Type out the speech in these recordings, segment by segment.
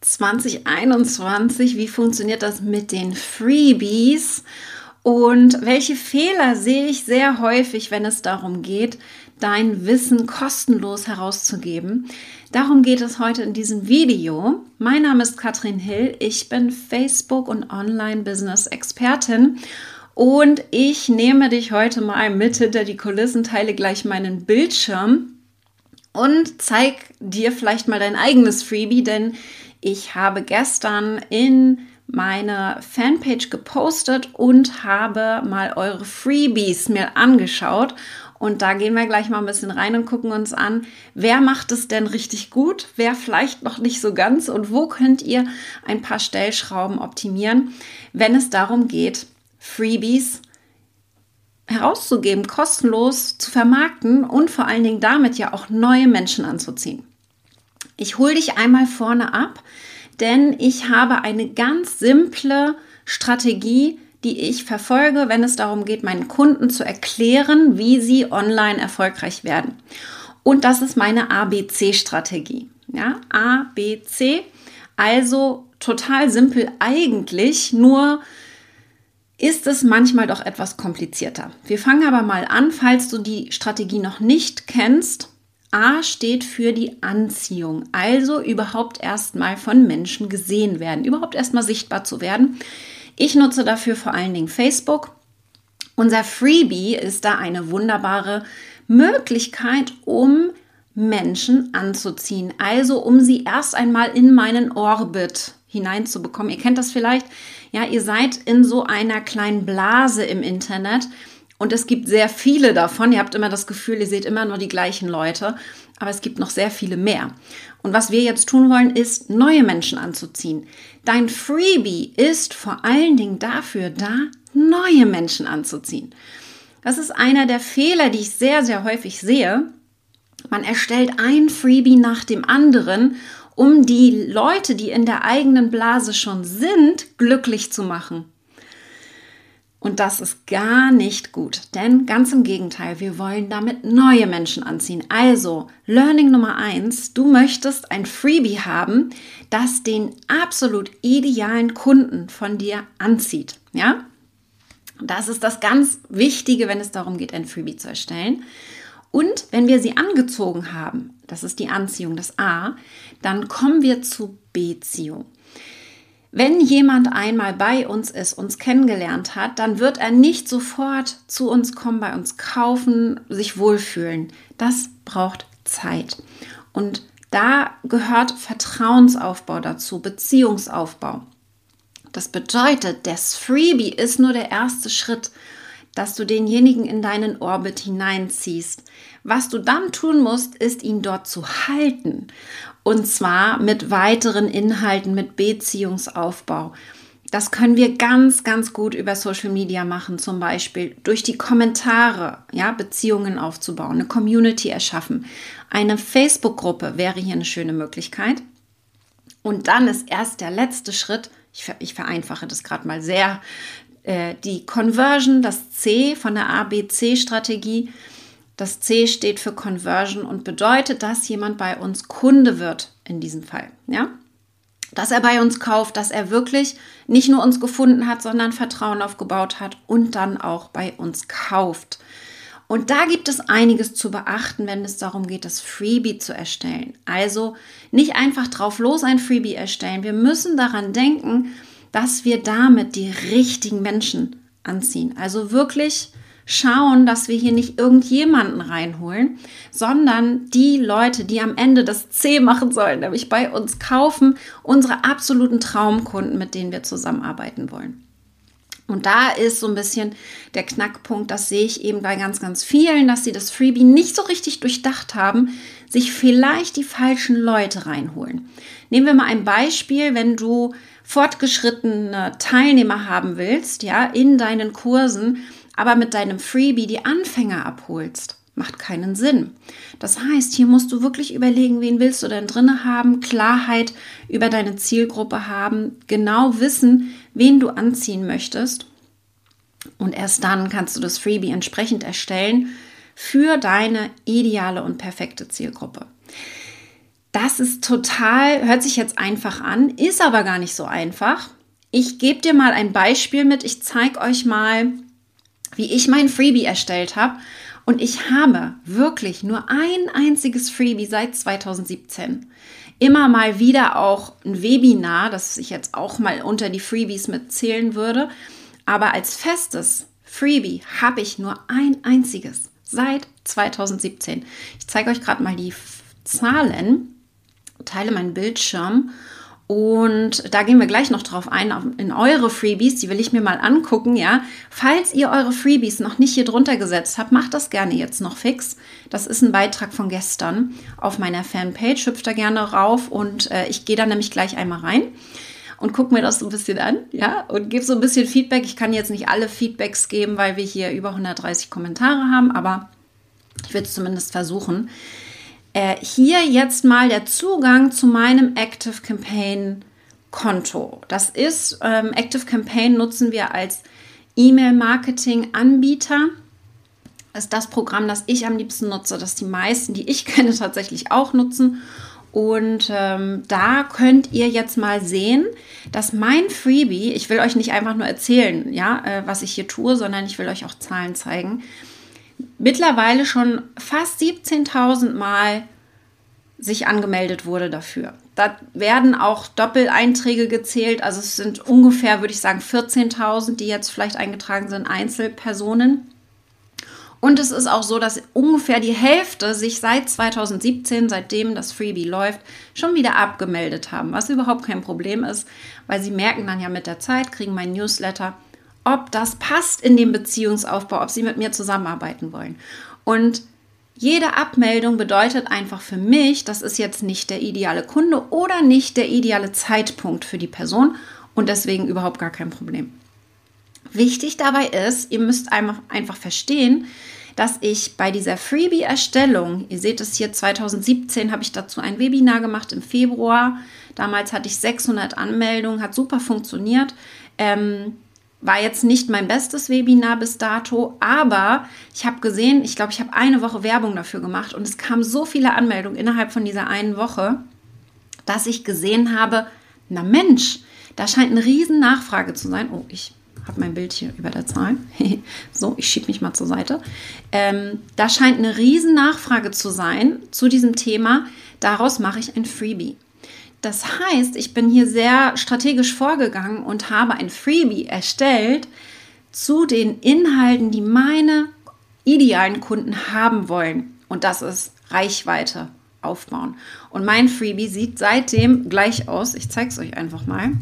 2021. Wie funktioniert das mit den Freebies? Und welche Fehler sehe ich sehr häufig, wenn es darum geht, dein Wissen kostenlos herauszugeben? Darum geht es heute in diesem Video. Mein Name ist Katrin Hill. Ich bin Facebook- und Online-Business-Expertin. Und ich nehme dich heute mal mit hinter die Kulissen, teile gleich meinen Bildschirm und zeig dir vielleicht mal dein eigenes Freebie, denn ich habe gestern in meine Fanpage gepostet und habe mal eure Freebies mir angeschaut. Und da gehen wir gleich mal ein bisschen rein und gucken uns an, wer macht es denn richtig gut, wer vielleicht noch nicht so ganz und wo könnt ihr ein paar Stellschrauben optimieren, wenn es darum geht, Freebies herauszugeben, kostenlos zu vermarkten und vor allen Dingen damit ja auch neue Menschen anzuziehen. Ich hole dich einmal vorne ab denn ich habe eine ganz simple Strategie, die ich verfolge, wenn es darum geht, meinen Kunden zu erklären, wie sie online erfolgreich werden. Und das ist meine ABC-Strategie. Ja, ABC, also total simpel eigentlich, nur ist es manchmal doch etwas komplizierter. Wir fangen aber mal an, falls du die Strategie noch nicht kennst A steht für die Anziehung, also überhaupt erstmal von Menschen gesehen werden, überhaupt erstmal sichtbar zu werden. Ich nutze dafür vor allen Dingen Facebook. Unser Freebie ist da eine wunderbare Möglichkeit, um Menschen anzuziehen, also um sie erst einmal in meinen Orbit hineinzubekommen. Ihr kennt das vielleicht, ja, ihr seid in so einer kleinen Blase im Internet und es gibt sehr viele davon. Ihr habt immer das Gefühl, ihr seht immer nur die gleichen Leute, aber es gibt noch sehr viele mehr. Und was wir jetzt tun wollen, ist, neue Menschen anzuziehen. Dein Freebie ist vor allen Dingen dafür da, neue Menschen anzuziehen. Das ist einer der Fehler, die ich sehr, sehr häufig sehe. Man erstellt ein Freebie nach dem anderen, um die Leute, die in der eigenen Blase schon sind, glücklich zu machen. Und das ist gar nicht gut, denn ganz im Gegenteil, wir wollen damit neue Menschen anziehen. Also, Learning Nummer eins: du möchtest ein Freebie haben, das den absolut idealen Kunden von dir anzieht. Ja? Das ist das ganz Wichtige, wenn es darum geht, ein Freebie zu erstellen. Und wenn wir sie angezogen haben, das ist die Anziehung, das A, dann kommen wir zu Beziehung. Wenn jemand einmal bei uns ist, uns kennengelernt hat, dann wird er nicht sofort zu uns kommen, bei uns kaufen, sich wohlfühlen. Das braucht Zeit. Und da gehört Vertrauensaufbau dazu, Beziehungsaufbau. Das bedeutet, das Freebie ist nur der erste Schritt, dass du denjenigen in deinen Orbit hineinziehst. Was du dann tun musst, ist ihn dort zu halten. Und zwar mit weiteren Inhalten, mit Beziehungsaufbau. Das können wir ganz, ganz gut über Social Media machen, zum Beispiel durch die Kommentare, ja, Beziehungen aufzubauen, eine Community erschaffen. Eine Facebook-Gruppe wäre hier eine schöne Möglichkeit. Und dann ist erst der letzte Schritt, ich, ich vereinfache das gerade mal sehr, äh, die Conversion, das C von der ABC-Strategie das C steht für Conversion und bedeutet, dass jemand bei uns Kunde wird in diesem Fall. Ja? Dass er bei uns kauft, dass er wirklich nicht nur uns gefunden hat, sondern Vertrauen aufgebaut hat und dann auch bei uns kauft. Und da gibt es einiges zu beachten, wenn es darum geht, das Freebie zu erstellen. Also nicht einfach drauf los ein Freebie erstellen. Wir müssen daran denken, dass wir damit die richtigen Menschen anziehen. Also wirklich schauen, dass wir hier nicht irgendjemanden reinholen, sondern die Leute, die am Ende das C machen sollen, nämlich bei uns kaufen, unsere absoluten Traumkunden, mit denen wir zusammenarbeiten wollen. Und da ist so ein bisschen der Knackpunkt, das sehe ich eben bei ganz, ganz vielen, dass sie das Freebie nicht so richtig durchdacht haben, sich vielleicht die falschen Leute reinholen. Nehmen wir mal ein Beispiel, wenn du fortgeschrittene Teilnehmer haben willst, ja, in deinen Kursen, aber mit deinem Freebie die Anfänger abholst, macht keinen Sinn. Das heißt, hier musst du wirklich überlegen, wen willst du denn drinne haben, Klarheit über deine Zielgruppe haben, genau wissen, wen du anziehen möchtest. Und erst dann kannst du das Freebie entsprechend erstellen für deine ideale und perfekte Zielgruppe. Das ist total, hört sich jetzt einfach an, ist aber gar nicht so einfach. Ich gebe dir mal ein Beispiel mit. Ich zeige euch mal, wie ich mein Freebie erstellt habe. Und ich habe wirklich nur ein einziges Freebie seit 2017. Immer mal wieder auch ein Webinar, das ich jetzt auch mal unter die Freebies mitzählen würde. Aber als festes Freebie habe ich nur ein einziges seit 2017. Ich zeige euch gerade mal die Zahlen, teile meinen Bildschirm und da gehen wir gleich noch drauf ein, in eure Freebies, die will ich mir mal angucken, ja. Falls ihr eure Freebies noch nicht hier drunter gesetzt habt, macht das gerne jetzt noch fix. Das ist ein Beitrag von gestern auf meiner Fanpage, hüpft da gerne rauf und äh, ich gehe da nämlich gleich einmal rein und gucke mir das so ein bisschen an, ja, und gebe so ein bisschen Feedback. Ich kann jetzt nicht alle Feedbacks geben, weil wir hier über 130 Kommentare haben, aber ich würde es zumindest versuchen. Äh, hier jetzt mal der Zugang zu meinem Active Campaign Konto. Das ist, ähm, Active Campaign nutzen wir als E-Mail-Marketing-Anbieter. Das ist das Programm, das ich am liebsten nutze, das die meisten, die ich kenne, tatsächlich auch nutzen. Und ähm, da könnt ihr jetzt mal sehen, dass mein Freebie, ich will euch nicht einfach nur erzählen, ja, äh, was ich hier tue, sondern ich will euch auch Zahlen zeigen mittlerweile schon fast 17.000 Mal sich angemeldet wurde dafür. Da werden auch Doppeleinträge gezählt. Also es sind ungefähr, würde ich sagen, 14.000, die jetzt vielleicht eingetragen sind, Einzelpersonen. Und es ist auch so, dass ungefähr die Hälfte sich seit 2017, seitdem das Freebie läuft, schon wieder abgemeldet haben, was überhaupt kein Problem ist, weil sie merken dann ja mit der Zeit, kriegen mein Newsletter, ob das passt in dem Beziehungsaufbau, ob sie mit mir zusammenarbeiten wollen. Und jede Abmeldung bedeutet einfach für mich, das ist jetzt nicht der ideale Kunde oder nicht der ideale Zeitpunkt für die Person und deswegen überhaupt gar kein Problem. Wichtig dabei ist, ihr müsst einfach, verstehen, dass ich bei dieser Freebie-Erstellung, ihr seht es hier 2017, habe ich dazu ein Webinar gemacht im Februar. Damals hatte ich 600 Anmeldungen, hat super funktioniert. Ähm, war jetzt nicht mein bestes Webinar bis dato, aber ich habe gesehen, ich glaube, ich habe eine Woche Werbung dafür gemacht und es kamen so viele Anmeldungen innerhalb von dieser einen Woche, dass ich gesehen habe, na Mensch, da scheint eine riesen Nachfrage zu sein. Oh, ich habe mein Bild hier über der Zahl. so, ich schiebe mich mal zur Seite. Ähm, da scheint eine riesen Nachfrage zu sein zu diesem Thema. Daraus mache ich ein Freebie. Das heißt, ich bin hier sehr strategisch vorgegangen und habe ein Freebie erstellt zu den Inhalten, die meine idealen Kunden haben wollen. Und das ist Reichweite aufbauen. Und mein Freebie sieht seitdem gleich aus. Ich zeige es euch einfach mal.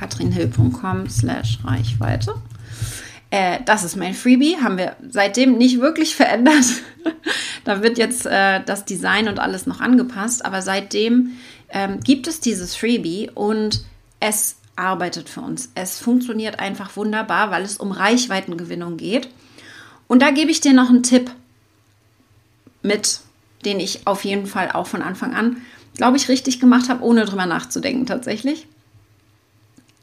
katrinhill.com slash Reichweite. Äh, das ist mein Freebie, haben wir seitdem nicht wirklich verändert. da wird jetzt äh, das Design und alles noch angepasst, aber seitdem ähm, gibt es dieses Freebie und es arbeitet für uns. Es funktioniert einfach wunderbar, weil es um Reichweitengewinnung geht. Und da gebe ich dir noch einen Tipp mit, den ich auf jeden Fall auch von Anfang an, glaube ich, richtig gemacht habe, ohne drüber nachzudenken tatsächlich.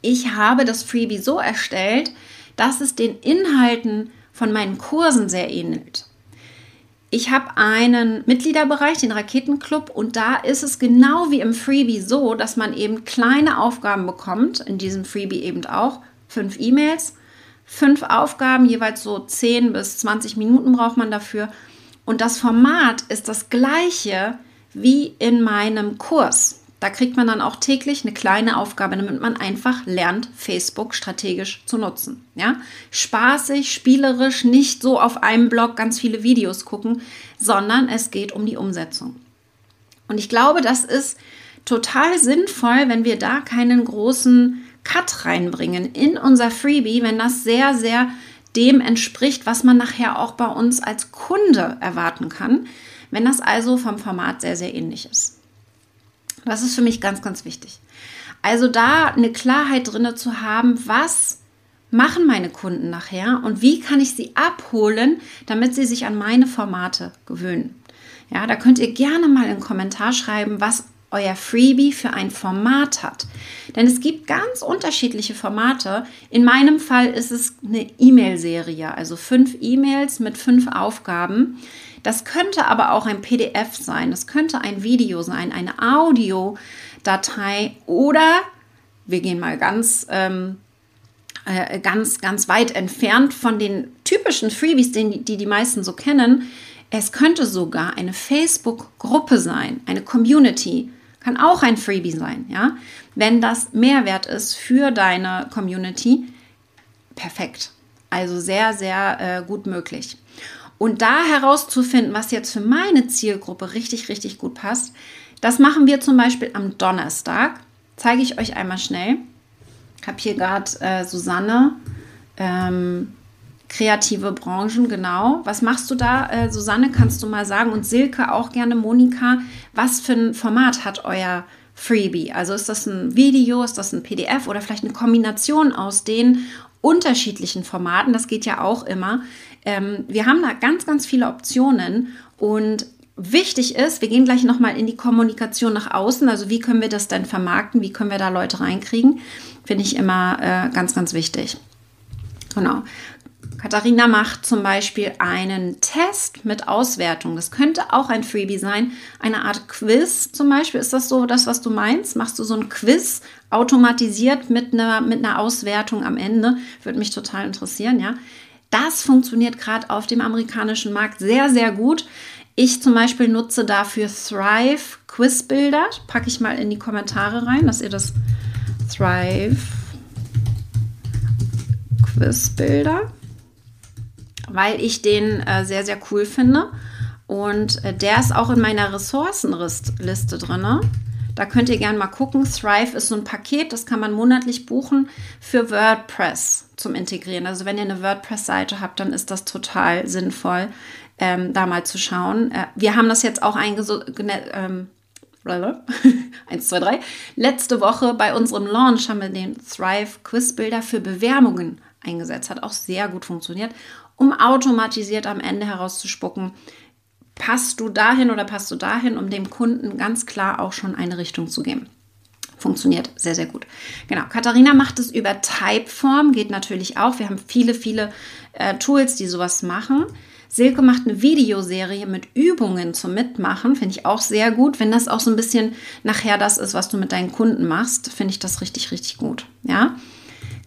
Ich habe das Freebie so erstellt, dass es den Inhalten von meinen Kursen sehr ähnelt. Ich habe einen Mitgliederbereich, den Raketenclub, und da ist es genau wie im Freebie so, dass man eben kleine Aufgaben bekommt, in diesem Freebie eben auch, fünf E-Mails, fünf Aufgaben, jeweils so 10 bis 20 Minuten braucht man dafür. Und das Format ist das gleiche wie in meinem Kurs. Da kriegt man dann auch täglich eine kleine Aufgabe, damit man einfach lernt, Facebook strategisch zu nutzen. Ja? Spaßig, spielerisch, nicht so auf einem Blog ganz viele Videos gucken, sondern es geht um die Umsetzung. Und ich glaube, das ist total sinnvoll, wenn wir da keinen großen Cut reinbringen in unser Freebie, wenn das sehr, sehr dem entspricht, was man nachher auch bei uns als Kunde erwarten kann, wenn das also vom Format sehr, sehr ähnlich ist. Das ist für mich ganz, ganz wichtig. Also da eine Klarheit drinne zu haben, was machen meine Kunden nachher und wie kann ich sie abholen, damit sie sich an meine Formate gewöhnen. Ja, da könnt ihr gerne mal einen Kommentar schreiben, was euer Freebie für ein Format hat. Denn es gibt ganz unterschiedliche Formate. In meinem Fall ist es eine E-Mail-Serie, also fünf E-Mails mit fünf Aufgaben, Das könnte aber auch ein PDF sein, das könnte ein Video sein, eine Audiodatei oder wir gehen mal ganz, ähm, äh, ganz, ganz weit entfernt von den typischen Freebies, die, die die meisten so kennen. Es könnte sogar eine Facebook-Gruppe sein, eine Community, kann auch ein Freebie sein, ja. Wenn das Mehrwert ist für deine Community, perfekt. Also sehr, sehr äh, gut möglich. Und da herauszufinden, was jetzt für meine Zielgruppe richtig, richtig gut passt, das machen wir zum Beispiel am Donnerstag. Zeige ich euch einmal schnell. Ich habe hier gerade äh, Susanne, ähm, kreative Branchen, genau. Was machst du da, äh, Susanne? Kannst du mal sagen? Und Silke auch gerne, Monika. Was für ein Format hat euer Freebie? Also ist das ein Video, ist das ein PDF oder vielleicht eine Kombination aus den unterschiedlichen Formaten? Das geht ja auch immer. Ähm, wir haben da ganz, ganz viele Optionen und wichtig ist, wir gehen gleich nochmal in die Kommunikation nach außen. Also wie können wir das denn vermarkten? Wie können wir da Leute reinkriegen? Finde ich immer äh, ganz, ganz wichtig. Genau. Katharina macht zum Beispiel einen Test mit Auswertung. Das könnte auch ein Freebie sein. Eine Art Quiz zum Beispiel. Ist das so das, was du meinst? Machst du so ein Quiz automatisiert mit einer, mit einer Auswertung am Ende? Würde mich total interessieren, ja. Das funktioniert gerade auf dem amerikanischen Markt sehr, sehr gut. Ich zum Beispiel nutze dafür Thrive Quizbilder. Packe ich mal in die Kommentare rein, dass ihr das Thrive Quizbilder weil ich den äh, sehr, sehr cool finde. Und äh, der ist auch in meiner Ressourcenliste drin. Da könnt ihr gerne mal gucken. Thrive ist so ein Paket, das kann man monatlich buchen für WordPress zum Integrieren. Also wenn ihr eine WordPress-Seite habt, dann ist das total sinnvoll, ähm, da mal zu schauen. Äh, wir haben das jetzt auch eingesucht. Ähm, 1, 2, 3. Letzte Woche bei unserem Launch haben wir den Thrive Quiz Builder für Bewerbungen eingesetzt. Hat auch sehr gut funktioniert um automatisiert am Ende herauszuspucken, passt du dahin oder passt du dahin, um dem Kunden ganz klar auch schon eine Richtung zu geben. Funktioniert sehr, sehr gut. Genau, Katharina macht es über Typeform, geht natürlich auch. Wir haben viele, viele äh, Tools, die sowas machen. Silke macht eine Videoserie mit Übungen zum Mitmachen, finde ich auch sehr gut. Wenn das auch so ein bisschen nachher das ist, was du mit deinen Kunden machst, finde ich das richtig, richtig gut. Ja.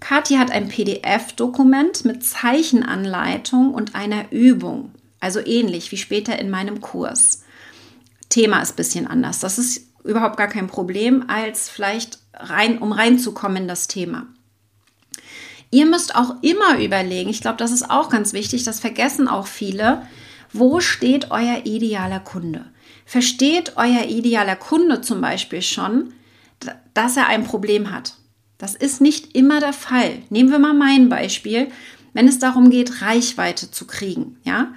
Kathi hat ein PDF-Dokument mit Zeichenanleitung und einer Übung. Also ähnlich wie später in meinem Kurs. Thema ist ein bisschen anders. Das ist überhaupt gar kein Problem, als vielleicht rein, um reinzukommen in das Thema. Ihr müsst auch immer überlegen, ich glaube, das ist auch ganz wichtig, das vergessen auch viele, wo steht euer idealer Kunde? Versteht euer idealer Kunde zum Beispiel schon, dass er ein Problem hat? Das ist nicht immer der Fall. Nehmen wir mal mein Beispiel, wenn es darum geht, Reichweite zu kriegen. Ja,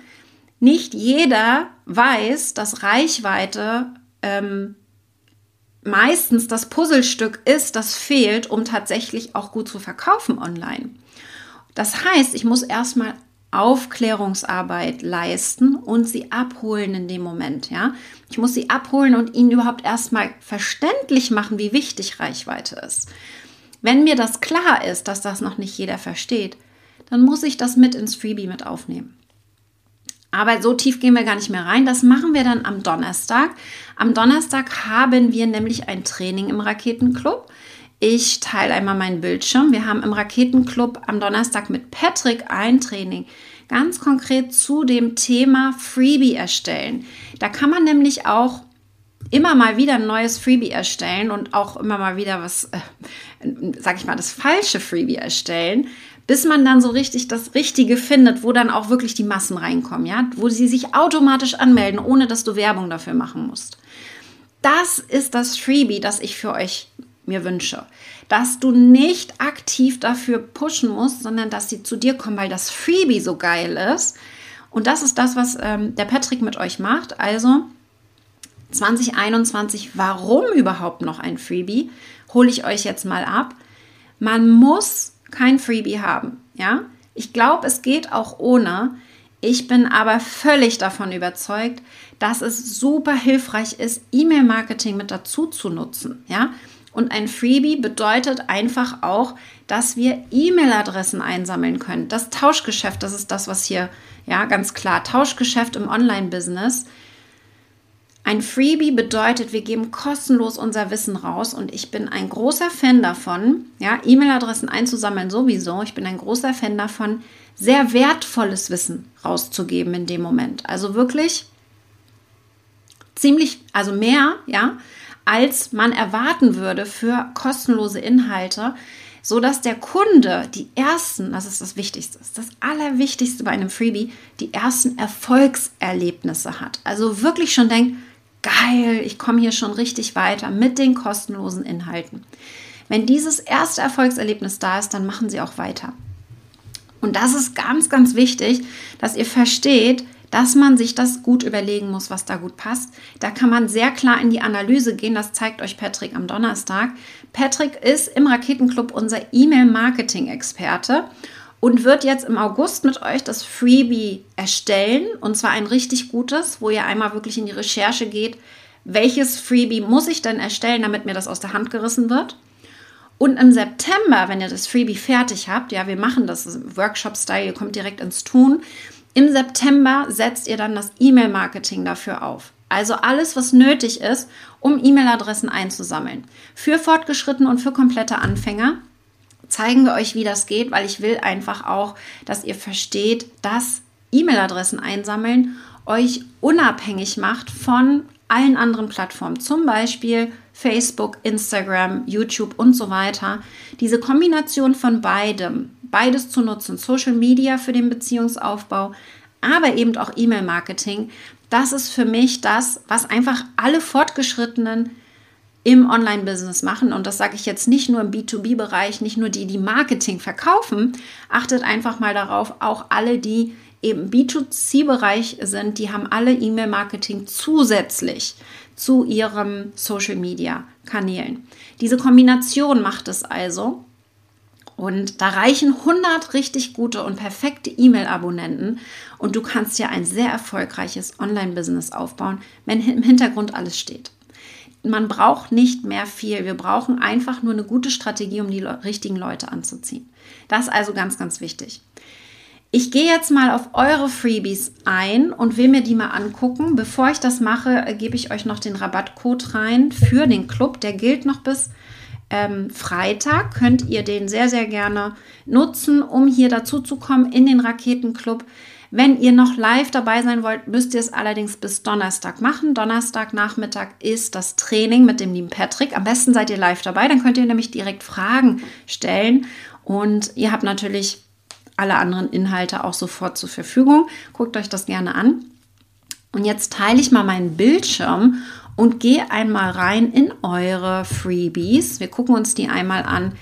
nicht jeder weiß, dass Reichweite ähm, meistens das Puzzlestück ist, das fehlt, um tatsächlich auch gut zu verkaufen online. Das heißt, ich muss erstmal Aufklärungsarbeit leisten und sie abholen in dem Moment, ja. Ich muss sie abholen und ihnen überhaupt erstmal verständlich machen, wie wichtig Reichweite ist. Wenn mir das klar ist, dass das noch nicht jeder versteht, dann muss ich das mit ins Freebie mit aufnehmen. Aber so tief gehen wir gar nicht mehr rein. Das machen wir dann am Donnerstag. Am Donnerstag haben wir nämlich ein Training im Raketenclub. Ich teile einmal meinen Bildschirm. Wir haben im Raketenclub am Donnerstag mit Patrick ein Training ganz konkret zu dem Thema Freebie erstellen. Da kann man nämlich auch immer mal wieder ein neues Freebie erstellen und auch immer mal wieder was, äh, sag ich mal, das falsche Freebie erstellen, bis man dann so richtig das Richtige findet, wo dann auch wirklich die Massen reinkommen, ja, wo sie sich automatisch anmelden, ohne dass du Werbung dafür machen musst. Das ist das Freebie, das ich für euch mir wünsche. Dass du nicht aktiv dafür pushen musst, sondern dass sie zu dir kommen, weil das Freebie so geil ist. Und das ist das, was ähm, der Patrick mit euch macht. Also 2021, warum überhaupt noch ein Freebie? Hole ich euch jetzt mal ab. Man muss kein Freebie haben, ja? Ich glaube, es geht auch ohne. Ich bin aber völlig davon überzeugt, dass es super hilfreich ist, E-Mail-Marketing mit dazu zu nutzen. Ja? Und ein Freebie bedeutet einfach auch, dass wir E-Mail-Adressen einsammeln können. Das Tauschgeschäft, das ist das, was hier ja ganz klar Tauschgeschäft im Online-Business. Ein Freebie bedeutet, wir geben kostenlos unser Wissen raus und ich bin ein großer Fan davon, ja, E-Mail-Adressen einzusammeln sowieso. Ich bin ein großer Fan davon, sehr wertvolles Wissen rauszugeben in dem Moment. Also wirklich ziemlich, also mehr, ja, als man erwarten würde für kostenlose Inhalte, so dass der Kunde die ersten, das ist das Wichtigste, das Allerwichtigste bei einem Freebie, die ersten Erfolgserlebnisse hat. Also wirklich schon denkt, geil, ich komme hier schon richtig weiter mit den kostenlosen Inhalten. Wenn dieses erste Erfolgserlebnis da ist, dann machen Sie auch weiter. Und das ist ganz, ganz wichtig, dass ihr versteht, dass man sich das gut überlegen muss, was da gut passt. Da kann man sehr klar in die Analyse gehen. Das zeigt euch Patrick am Donnerstag. Patrick ist im Raketenclub unser E-Mail-Marketing-Experte und wird jetzt im August mit euch das Freebie erstellen. Und zwar ein richtig gutes, wo ihr einmal wirklich in die Recherche geht, welches Freebie muss ich denn erstellen, damit mir das aus der Hand gerissen wird. Und im September, wenn ihr das Freebie fertig habt, ja, wir machen das Workshop-Style, ihr kommt direkt ins Tun. Im September setzt ihr dann das E-Mail-Marketing dafür auf. Also alles, was nötig ist, um E-Mail-Adressen einzusammeln. Für Fortgeschrittene und für komplette Anfänger zeigen wir euch, wie das geht, weil ich will einfach auch, dass ihr versteht, dass E-Mail-Adressen einsammeln euch unabhängig macht von allen anderen Plattformen, zum Beispiel Facebook, Instagram, YouTube und so weiter. Diese Kombination von beidem, beides zu nutzen, Social Media für den Beziehungsaufbau, aber eben auch E-Mail-Marketing, das ist für mich das, was einfach alle Fortgeschrittenen im Online-Business machen. Und das sage ich jetzt nicht nur im B2B-Bereich, nicht nur die, die Marketing verkaufen. Achtet einfach mal darauf, auch alle, die eben B2C-Bereich sind, die haben alle E-Mail-Marketing zusätzlich zu ihren Social-Media-Kanälen. Diese Kombination macht es also. Und da reichen 100 richtig gute und perfekte E-Mail-Abonnenten und du kannst ja ein sehr erfolgreiches Online-Business aufbauen, wenn im Hintergrund alles steht. Man braucht nicht mehr viel. Wir brauchen einfach nur eine gute Strategie, um die richtigen Leute anzuziehen. Das ist also ganz, ganz wichtig. Ich gehe jetzt mal auf eure Freebies ein und will mir die mal angucken. Bevor ich das mache, äh, gebe ich euch noch den Rabattcode rein für den Club. Der gilt noch bis ähm, Freitag. Könnt ihr den sehr, sehr gerne nutzen, um hier dazu zu kommen in den Raketenclub. Wenn ihr noch live dabei sein wollt, müsst ihr es allerdings bis Donnerstag machen. Donnerstagnachmittag ist das Training mit dem lieben Patrick. Am besten seid ihr live dabei, dann könnt ihr nämlich direkt Fragen stellen. Und ihr habt natürlich alle anderen Inhalte auch sofort zur Verfügung. Guckt euch das gerne an. Und jetzt teile ich mal meinen Bildschirm und gehe einmal rein in eure Freebies. Wir gucken uns die einmal an,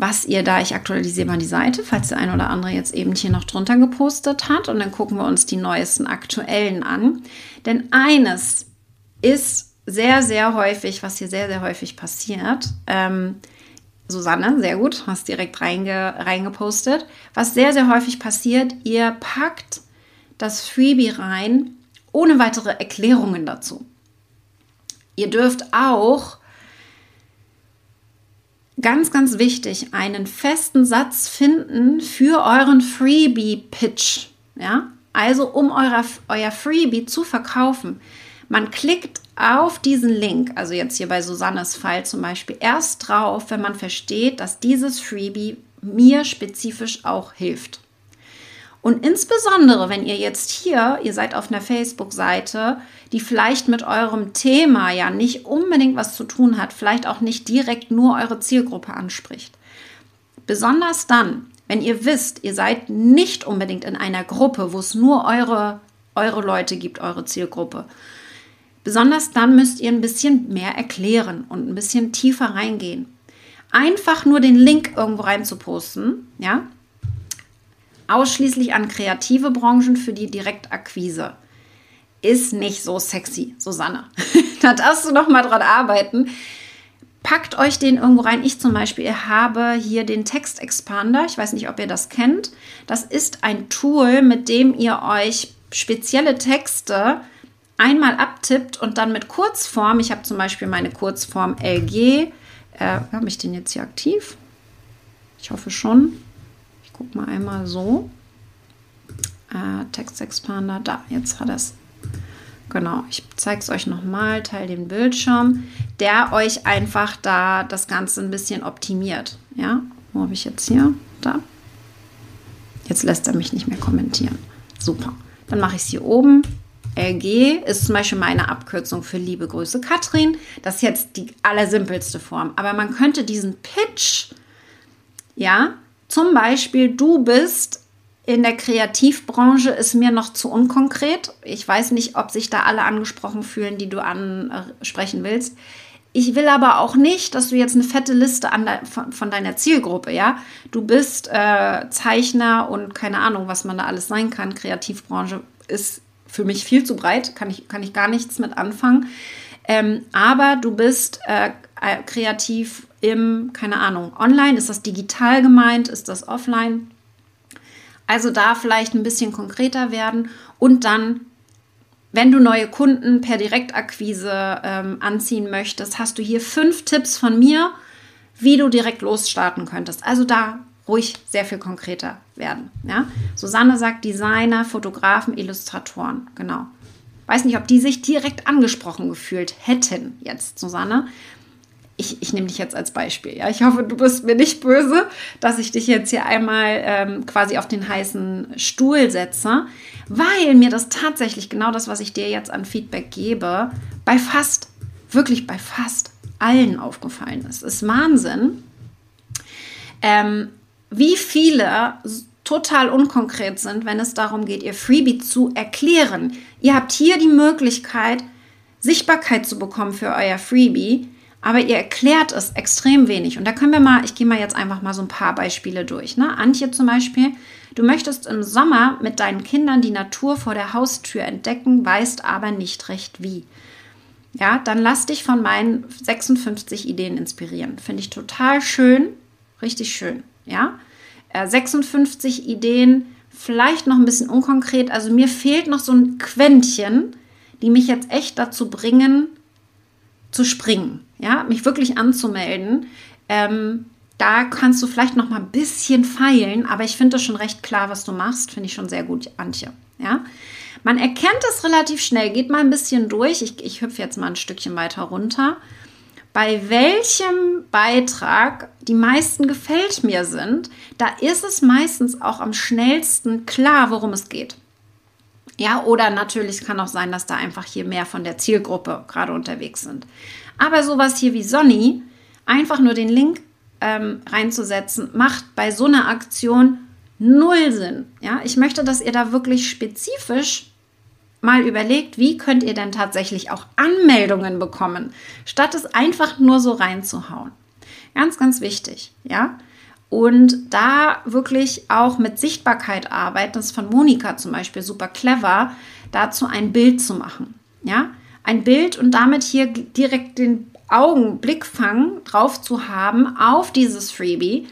was ihr da, ich aktualisiere mal die Seite, falls der ein oder andere jetzt eben hier noch drunter gepostet hat. Und dann gucken wir uns die neuesten aktuellen an. Denn eines ist sehr, sehr häufig, was hier sehr, sehr häufig passiert. Ähm, Susanne, sehr gut, hast direkt reinge, reingepostet. Was sehr, sehr häufig passiert, ihr packt das Freebie rein ohne weitere Erklärungen dazu. Ihr dürft auch, ganz, ganz wichtig, einen festen Satz finden für euren Freebie-Pitch. Ja? Also um euer, euer Freebie zu verkaufen. Man klickt auf diesen Link, also jetzt hier bei Susannes Fall zum Beispiel, erst drauf, wenn man versteht, dass dieses Freebie mir spezifisch auch hilft. Und insbesondere, wenn ihr jetzt hier, ihr seid auf einer Facebook-Seite, die vielleicht mit eurem Thema ja nicht unbedingt was zu tun hat, vielleicht auch nicht direkt nur eure Zielgruppe anspricht. Besonders dann, wenn ihr wisst, ihr seid nicht unbedingt in einer Gruppe, wo es nur eure, eure Leute gibt, eure Zielgruppe, Besonders dann müsst ihr ein bisschen mehr erklären und ein bisschen tiefer reingehen. Einfach nur den Link irgendwo rein zu posten, ja, ausschließlich an kreative Branchen für die Direktakquise, ist nicht so sexy, Susanne. da darfst du noch mal dran arbeiten. packt euch den irgendwo rein. Ich zum Beispiel habe hier den Text Expander. Ich weiß nicht, ob ihr das kennt. Das ist ein Tool, mit dem ihr euch spezielle Texte einmal abtippt und dann mit Kurzform, ich habe zum Beispiel meine Kurzform LG, äh, habe ich den jetzt hier aktiv? Ich hoffe schon. Ich gucke mal einmal so. Äh, Text Expander, da, jetzt hat es. Genau, ich zeige es euch nochmal, teile den Bildschirm, der euch einfach da das Ganze ein bisschen optimiert. Ja, wo habe ich jetzt hier? Da. Jetzt lässt er mich nicht mehr kommentieren. Super. Dann mache ich es hier oben. LG ist zum Beispiel meine Abkürzung für liebe Grüße Katrin. Das ist jetzt die allersimpelste Form. Aber man könnte diesen Pitch, ja, zum Beispiel, du bist in der Kreativbranche, ist mir noch zu unkonkret. Ich weiß nicht, ob sich da alle angesprochen fühlen, die du ansprechen willst. Ich will aber auch nicht, dass du jetzt eine fette Liste de von, von, deiner Zielgruppe, ja. Du bist äh, Zeichner und keine Ahnung, was man da alles sein kann. Kreativbranche ist für mich viel zu breit, kann ich, kann ich gar nichts mit anfangen. Ähm, aber du bist äh, äh kreativ im, keine Ahnung, online. Ist das digital gemeint? Ist das offline? Also da vielleicht ein bisschen konkreter werden und dann wenn du neue Kunden per Direktakquise ähm, anziehen möchtest, hast du hier fünf Tipps von mir, wie du direkt losstarten könntest. Also da ruhig sehr viel konkreter werden. Ja? Susanne sagt Designer, Fotografen, Illustratoren. Genau. Weiß nicht, ob die sich direkt angesprochen gefühlt hätten jetzt, Susanne ich, ich nehme dich jetzt als Beispiel. Ja? Ich hoffe, du bist mir nicht böse, dass ich dich jetzt hier einmal ähm, quasi auf den heißen Stuhl setze, weil mir das tatsächlich genau das, was ich dir jetzt an Feedback gebe, bei fast, wirklich bei fast allen aufgefallen ist. Es ist Wahnsinn, ähm, wie viele total unkonkret sind, wenn es darum geht, ihr Freebie zu erklären. Ihr habt hier die Möglichkeit, Sichtbarkeit zu bekommen für euer Freebie aber ihr erklärt es extrem wenig. Und da können wir mal, ich gehe mal jetzt einfach mal so ein paar Beispiele durch. Ne? Antje zum Beispiel, du möchtest im Sommer mit deinen Kindern die Natur vor der Haustür entdecken, weißt aber nicht recht wie. Ja, dann lass dich von meinen 56 Ideen inspirieren. Finde ich total schön, richtig schön. Ja, 56 äh, Ideen, vielleicht noch ein bisschen unkonkret. Also mir fehlt noch so ein Quäntchen, die mich jetzt echt dazu bringen, zu springen ja, mich wirklich anzumelden. Ähm, da kannst du vielleicht noch mal ein bisschen feilen, aber ich finde das schon recht klar, was du machst. Finde ich schon sehr gut, Antje. Ja, man erkennt es relativ schnell. Geht mal ein bisschen durch. Ich, ich hüpfe jetzt mal ein Stückchen weiter runter. Bei welchem Beitrag die meisten gefällt mir sind, da ist es meistens auch am schnellsten klar, worum es geht. Ja, oder natürlich kann auch sein, dass da einfach hier mehr von der Zielgruppe gerade unterwegs sind. Aber sowas hier wie Sonny, einfach nur den Link ähm, reinzusetzen, macht bei so einer Aktion null Sinn. Ja, ich möchte, dass ihr da wirklich spezifisch mal überlegt, wie könnt ihr denn tatsächlich auch Anmeldungen bekommen, statt es einfach nur so reinzuhauen. Ganz, ganz wichtig, ja. Und da wirklich auch mit Sichtbarkeit arbeiten, das ist von Monika zum Beispiel super clever, dazu ein Bild zu machen. Ja, ein Bild und damit hier direkt den Augenblickfang drauf zu haben auf dieses Freebie.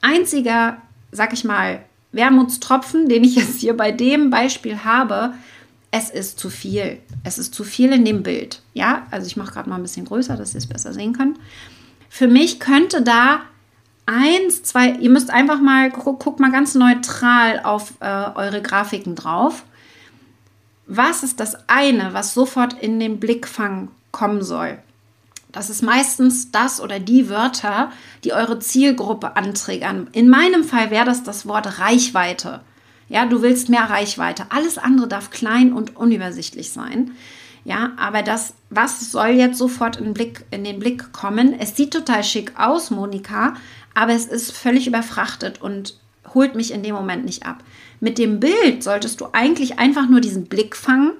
Einziger, sag ich mal, Wermutstropfen, den ich jetzt hier bei dem Beispiel habe, es ist zu viel. Es ist zu viel in dem Bild. Ja, also ich mache gerade mal ein bisschen größer, dass ihr es besser sehen könnt. Für mich könnte da eins, zwei, ihr müsst einfach mal, guckt guck mal ganz neutral auf äh, eure Grafiken drauf was ist das eine, was sofort in den Blickfang kommen soll? Das ist meistens das oder die Wörter, die eure Zielgruppe anträgern. In meinem Fall wäre das das Wort Reichweite. Ja, du willst mehr Reichweite. Alles andere darf klein und unübersichtlich sein. Ja, aber das, was soll jetzt sofort in den, Blick, in den Blick kommen? Es sieht total schick aus, Monika, aber es ist völlig überfrachtet und holt mich in dem Moment nicht ab. Mit dem Bild solltest du eigentlich einfach nur diesen Blickfang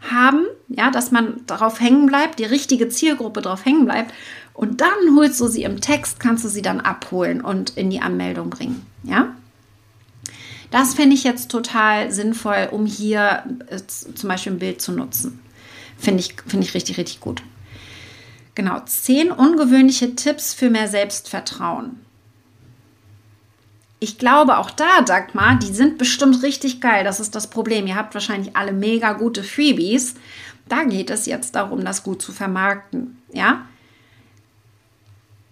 haben, ja, dass man darauf hängen bleibt, die richtige Zielgruppe darauf hängen bleibt und dann holst du sie im Text, kannst du sie dann abholen und in die Anmeldung bringen, ja. Das fände ich jetzt total sinnvoll, um hier äh, zum Beispiel ein Bild zu nutzen. Finde ich, find ich richtig, richtig gut. Genau, zehn ungewöhnliche Tipps für mehr Selbstvertrauen. Ich glaube auch da, Dagmar, die sind bestimmt richtig geil. Das ist das Problem. Ihr habt wahrscheinlich alle mega gute Freebies. Da geht es jetzt darum, das gut zu vermarkten. Ja,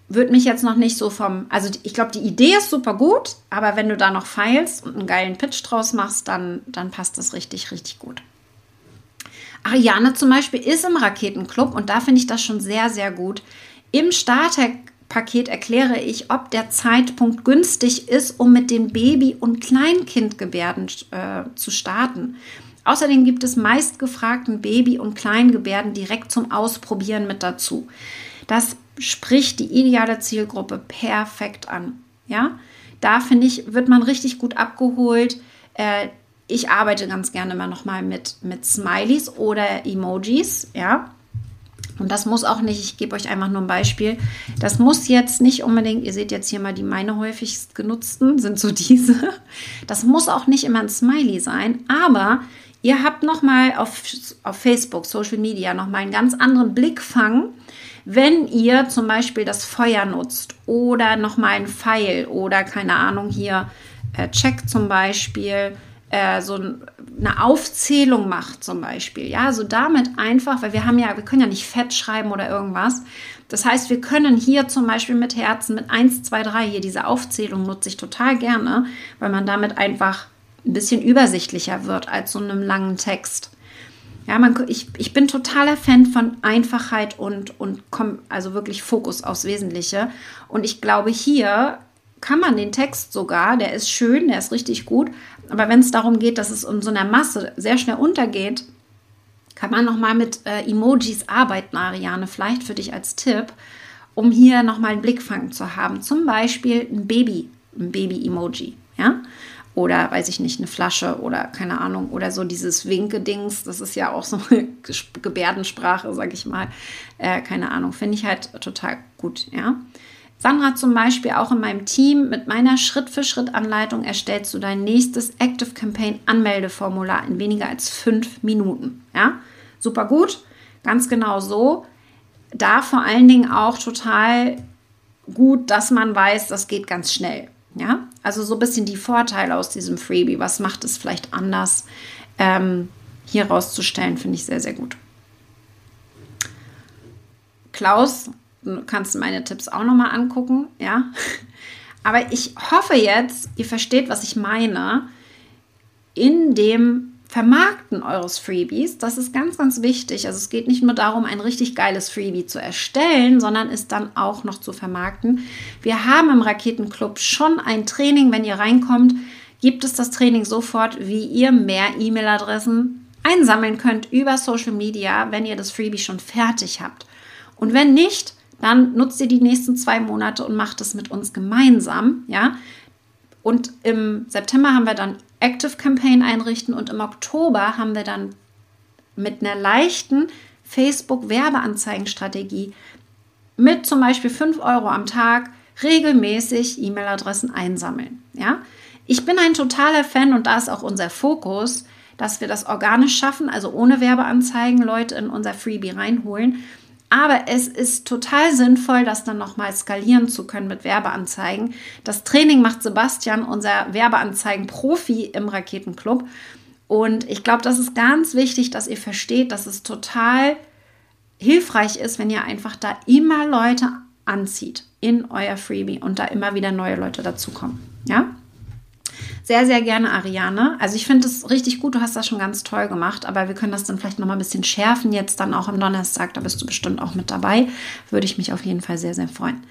würde mich jetzt noch nicht so vom, also ich glaube, die Idee ist super gut, aber wenn du da noch feilst und einen geilen Pitch draus machst, dann, dann passt das richtig, richtig gut. Ariane zum Beispiel ist im Raketenclub und da finde ich das schon sehr, sehr gut. Im Starterpaket erkläre ich, ob der Zeitpunkt günstig ist, um mit den Baby- und Kleinkindgebärden äh, zu starten. Außerdem gibt es meistgefragten Baby- und Kleingebärden direkt zum Ausprobieren mit dazu. Das spricht die ideale Zielgruppe perfekt an. Ja, da finde ich, wird man richtig gut abgeholt. Äh, ich arbeite ganz gerne immer noch mal mit, mit Smileys oder Emojis, ja. Und das muss auch nicht, ich gebe euch einfach nur ein Beispiel. Das muss jetzt nicht unbedingt, ihr seht jetzt hier mal die meine häufigst genutzten, sind so diese. Das muss auch nicht immer ein Smiley sein, aber ihr habt noch mal auf, auf Facebook, Social Media noch mal einen ganz anderen Blickfang wenn ihr zum Beispiel das Feuer nutzt oder nochmal ein Pfeil oder keine Ahnung hier, äh, Check zum Beispiel, äh, so eine Aufzählung macht zum Beispiel, ja, so damit einfach, weil wir haben ja, wir können ja nicht fett schreiben oder irgendwas. Das heißt, wir können hier zum Beispiel mit Herzen, mit 1, 2, 3, hier diese Aufzählung nutze ich total gerne, weil man damit einfach ein bisschen übersichtlicher wird als so einem langen Text. Ja, man, ich, ich bin totaler Fan von Einfachheit und, und komm, also wirklich Fokus aufs Wesentliche. Und ich glaube, hier kann man den Text sogar, der ist schön, der ist richtig gut, aber wenn es darum geht, dass es in so einer Masse sehr schnell untergeht, kann man nochmal mit äh, Emojis arbeiten, Ariane, vielleicht für dich als Tipp, um hier nochmal einen Blickfang zu haben. Zum Beispiel ein Baby, ein Baby-Emoji. Ja? Oder weiß ich nicht, eine Flasche oder keine Ahnung oder so dieses Winke-Dings, das ist ja auch so eine Gebärdensprache, sag ich mal. Äh, keine Ahnung, finde ich halt total gut, ja. Sandra zum Beispiel auch in meinem Team mit meiner Schritt-für-Schritt-Anleitung erstellst du dein nächstes Active Campaign Anmeldeformular in weniger als fünf Minuten. Ja, super gut, ganz genau so. Da vor allen Dingen auch total gut, dass man weiß, das geht ganz schnell. Ja, also so ein bisschen die Vorteile aus diesem Freebie. Was macht es vielleicht anders? Ähm, hier rauszustellen, finde ich sehr, sehr gut. Klaus, du kannst meine Tipps auch nochmal angucken, ja. Aber ich hoffe jetzt, ihr versteht, was ich meine. In dem Vermarkten eures Freebies, das ist ganz, ganz wichtig. Also es geht nicht nur darum, ein richtig geiles Freebie zu erstellen, sondern es dann auch noch zu vermarkten. Wir haben im Raketenclub schon ein Training, wenn ihr reinkommt, gibt es das Training sofort, wie ihr mehr E-Mail-Adressen einsammeln könnt über Social Media, wenn ihr das Freebie schon fertig habt. Und wenn nicht, dann nutzt ihr die nächsten zwei Monate und macht es mit uns gemeinsam, ja. Und im September haben wir dann Active Campaign einrichten und im Oktober haben wir dann mit einer leichten Facebook-Werbeanzeigenstrategie mit zum Beispiel 5 Euro am Tag regelmäßig E-Mail-Adressen einsammeln. Ja? Ich bin ein totaler Fan und da ist auch unser Fokus, dass wir das organisch schaffen, also ohne Werbeanzeigen Leute in unser Freebie reinholen aber es ist total sinnvoll, das dann nochmal skalieren zu können mit Werbeanzeigen. Das Training macht Sebastian, unser Werbeanzeigen-Profi im Raketenclub. Und ich glaube, das ist ganz wichtig, dass ihr versteht, dass es total hilfreich ist, wenn ihr einfach da immer Leute anzieht in euer Freebie und da immer wieder neue Leute dazukommen. Ja? Sehr, sehr gerne Ariane. Also ich finde es richtig gut, du hast das schon ganz toll gemacht, aber wir können das dann vielleicht noch mal ein bisschen schärfen jetzt dann auch am Donnerstag. Da bist du bestimmt auch mit dabei. Würde ich mich auf jeden Fall sehr, sehr freuen.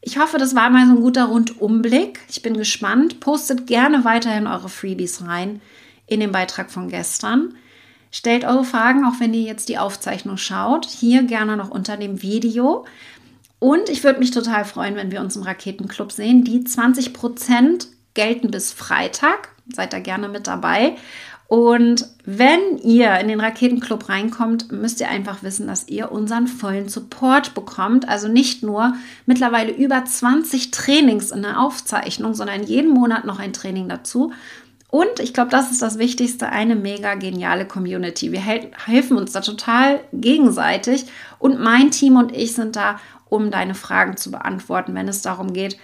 Ich hoffe, das war mal so ein guter Rundumblick. Ich bin gespannt. Postet gerne weiterhin eure Freebies rein in den Beitrag von gestern. Stellt eure Fragen, auch wenn ihr jetzt die Aufzeichnung schaut, hier gerne noch unter dem Video. Und ich würde mich total freuen, wenn wir uns im Raketenclub sehen. Die 20 Prozent gelten bis Freitag. Seid da gerne mit dabei. Und wenn ihr in den Raketenclub reinkommt, müsst ihr einfach wissen, dass ihr unseren vollen Support bekommt. Also nicht nur mittlerweile über 20 Trainings in der Aufzeichnung, sondern jeden Monat noch ein Training dazu. Und ich glaube, das ist das Wichtigste, eine mega geniale Community. Wir helfen uns da total gegenseitig und mein Team und ich sind da, um deine Fragen zu beantworten, wenn es darum geht,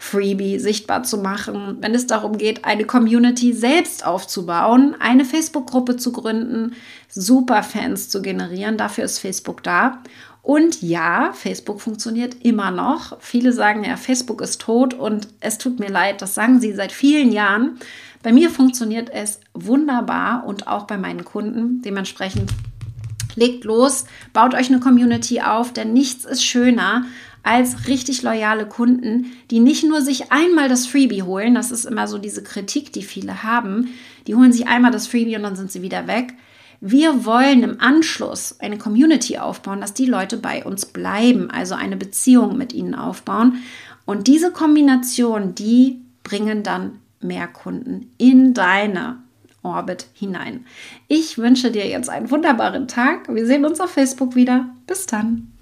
Freebie sichtbar zu machen, wenn es darum geht, eine Community selbst aufzubauen, eine Facebook-Gruppe zu gründen, Superfans zu generieren. Dafür ist Facebook da. Und ja, Facebook funktioniert immer noch. Viele sagen ja, Facebook ist tot und es tut mir leid, das sagen sie seit vielen Jahren. Bei mir funktioniert es wunderbar und auch bei meinen Kunden. Dementsprechend legt los, baut euch eine Community auf, denn nichts ist schöner als richtig loyale Kunden, die nicht nur sich einmal das Freebie holen, das ist immer so diese Kritik, die viele haben, die holen sich einmal das Freebie und dann sind sie wieder weg. Wir wollen im Anschluss eine Community aufbauen, dass die Leute bei uns bleiben, also eine Beziehung mit ihnen aufbauen. Und diese Kombination, die bringen dann mehr Kunden in deine Orbit hinein. Ich wünsche dir jetzt einen wunderbaren Tag. Wir sehen uns auf Facebook wieder. Bis dann.